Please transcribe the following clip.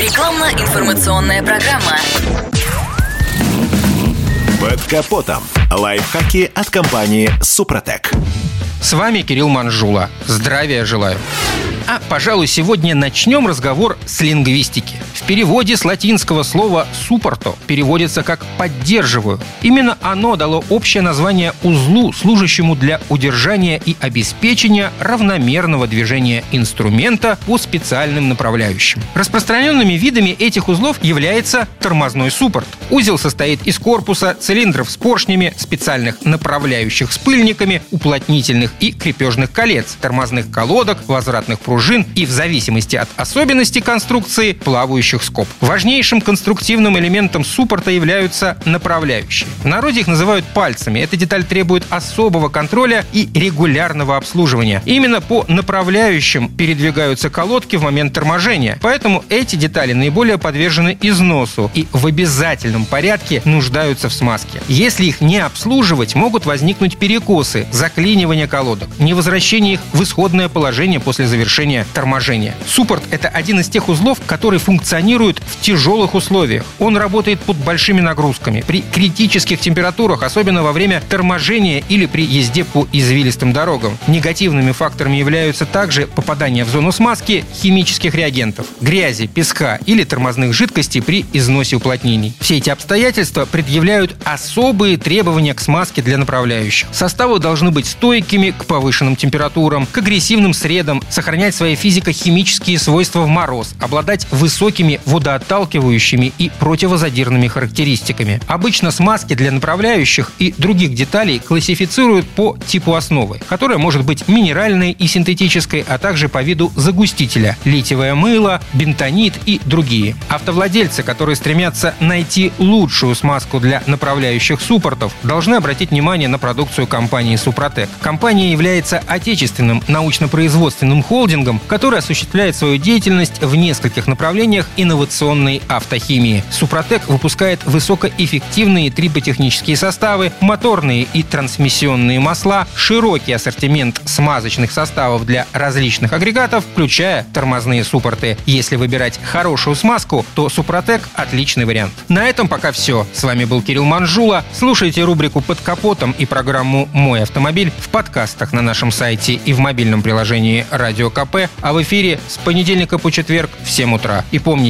Рекламно-информационная программа. Под капотом. Лайфхаки от компании «Супротек». С вами Кирилл Манжула. Здравия желаю. А, пожалуй, сегодня начнем разговор с лингвистики. В переводе с латинского слова «суппорто» переводится как «поддерживаю». Именно оно дало общее название узлу, служащему для удержания и обеспечения равномерного движения инструмента по специальным направляющим. Распространенными видами этих узлов является тормозной суппорт. Узел состоит из корпуса, цилиндров с поршнями, специальных направляющих с пыльниками, уплотнительных и крепежных колец, тормозных колодок, возвратных пружин и, в зависимости от особенностей конструкции, плавающих скоб. Важнейшим конструктивным элементом суппорта являются направляющие. В народе их называют пальцами. Эта деталь требует особого контроля и регулярного обслуживания. Именно по направляющим передвигаются колодки в момент торможения. Поэтому эти детали наиболее подвержены износу и в обязательном порядке нуждаются в смазке. Если их не обслуживать, могут возникнуть перекосы, заклинивание колодок, невозвращение их в исходное положение после завершения торможения. Суппорт – это один из тех узлов, который функционирует в тяжелых условиях. Он работает под большими нагрузками, при критических температурах, особенно во время торможения или при езде по извилистым дорогам. Негативными факторами являются также попадание в зону смазки химических реагентов, грязи, песка или тормозных жидкостей при износе уплотнений. Все эти обстоятельства предъявляют особые требования к смазке для направляющих. Составы должны быть стойкими к повышенным температурам, к агрессивным средам, сохранять свои физико-химические свойства в мороз, обладать высокими водоотталкивающими и противозадирными характеристиками. Обычно смазки для направляющих и других деталей классифицируют по типу основы, которая может быть минеральной и синтетической, а также по виду загустителя – литиевое мыло, бентонит и другие. Автовладельцы, которые стремятся найти лучшую смазку для направляющих суппортов, должны обратить внимание на продукцию компании «Супротек». Компания является отечественным научно-производственным холдингом, который осуществляет свою деятельность в нескольких направлениях инновационной автохимии. Супротек выпускает высокоэффективные триботехнические составы, моторные и трансмиссионные масла, широкий ассортимент смазочных составов для различных агрегатов, включая тормозные суппорты. Если выбирать хорошую смазку, то Супротек – отличный вариант. На этом пока все. С вами был Кирилл Манжула. Слушайте рубрику «Под капотом» и программу «Мой автомобиль» в подкастах на нашем сайте и в мобильном приложении «Радио КП», а в эфире с понедельника по четверг в 7 утра. И помните,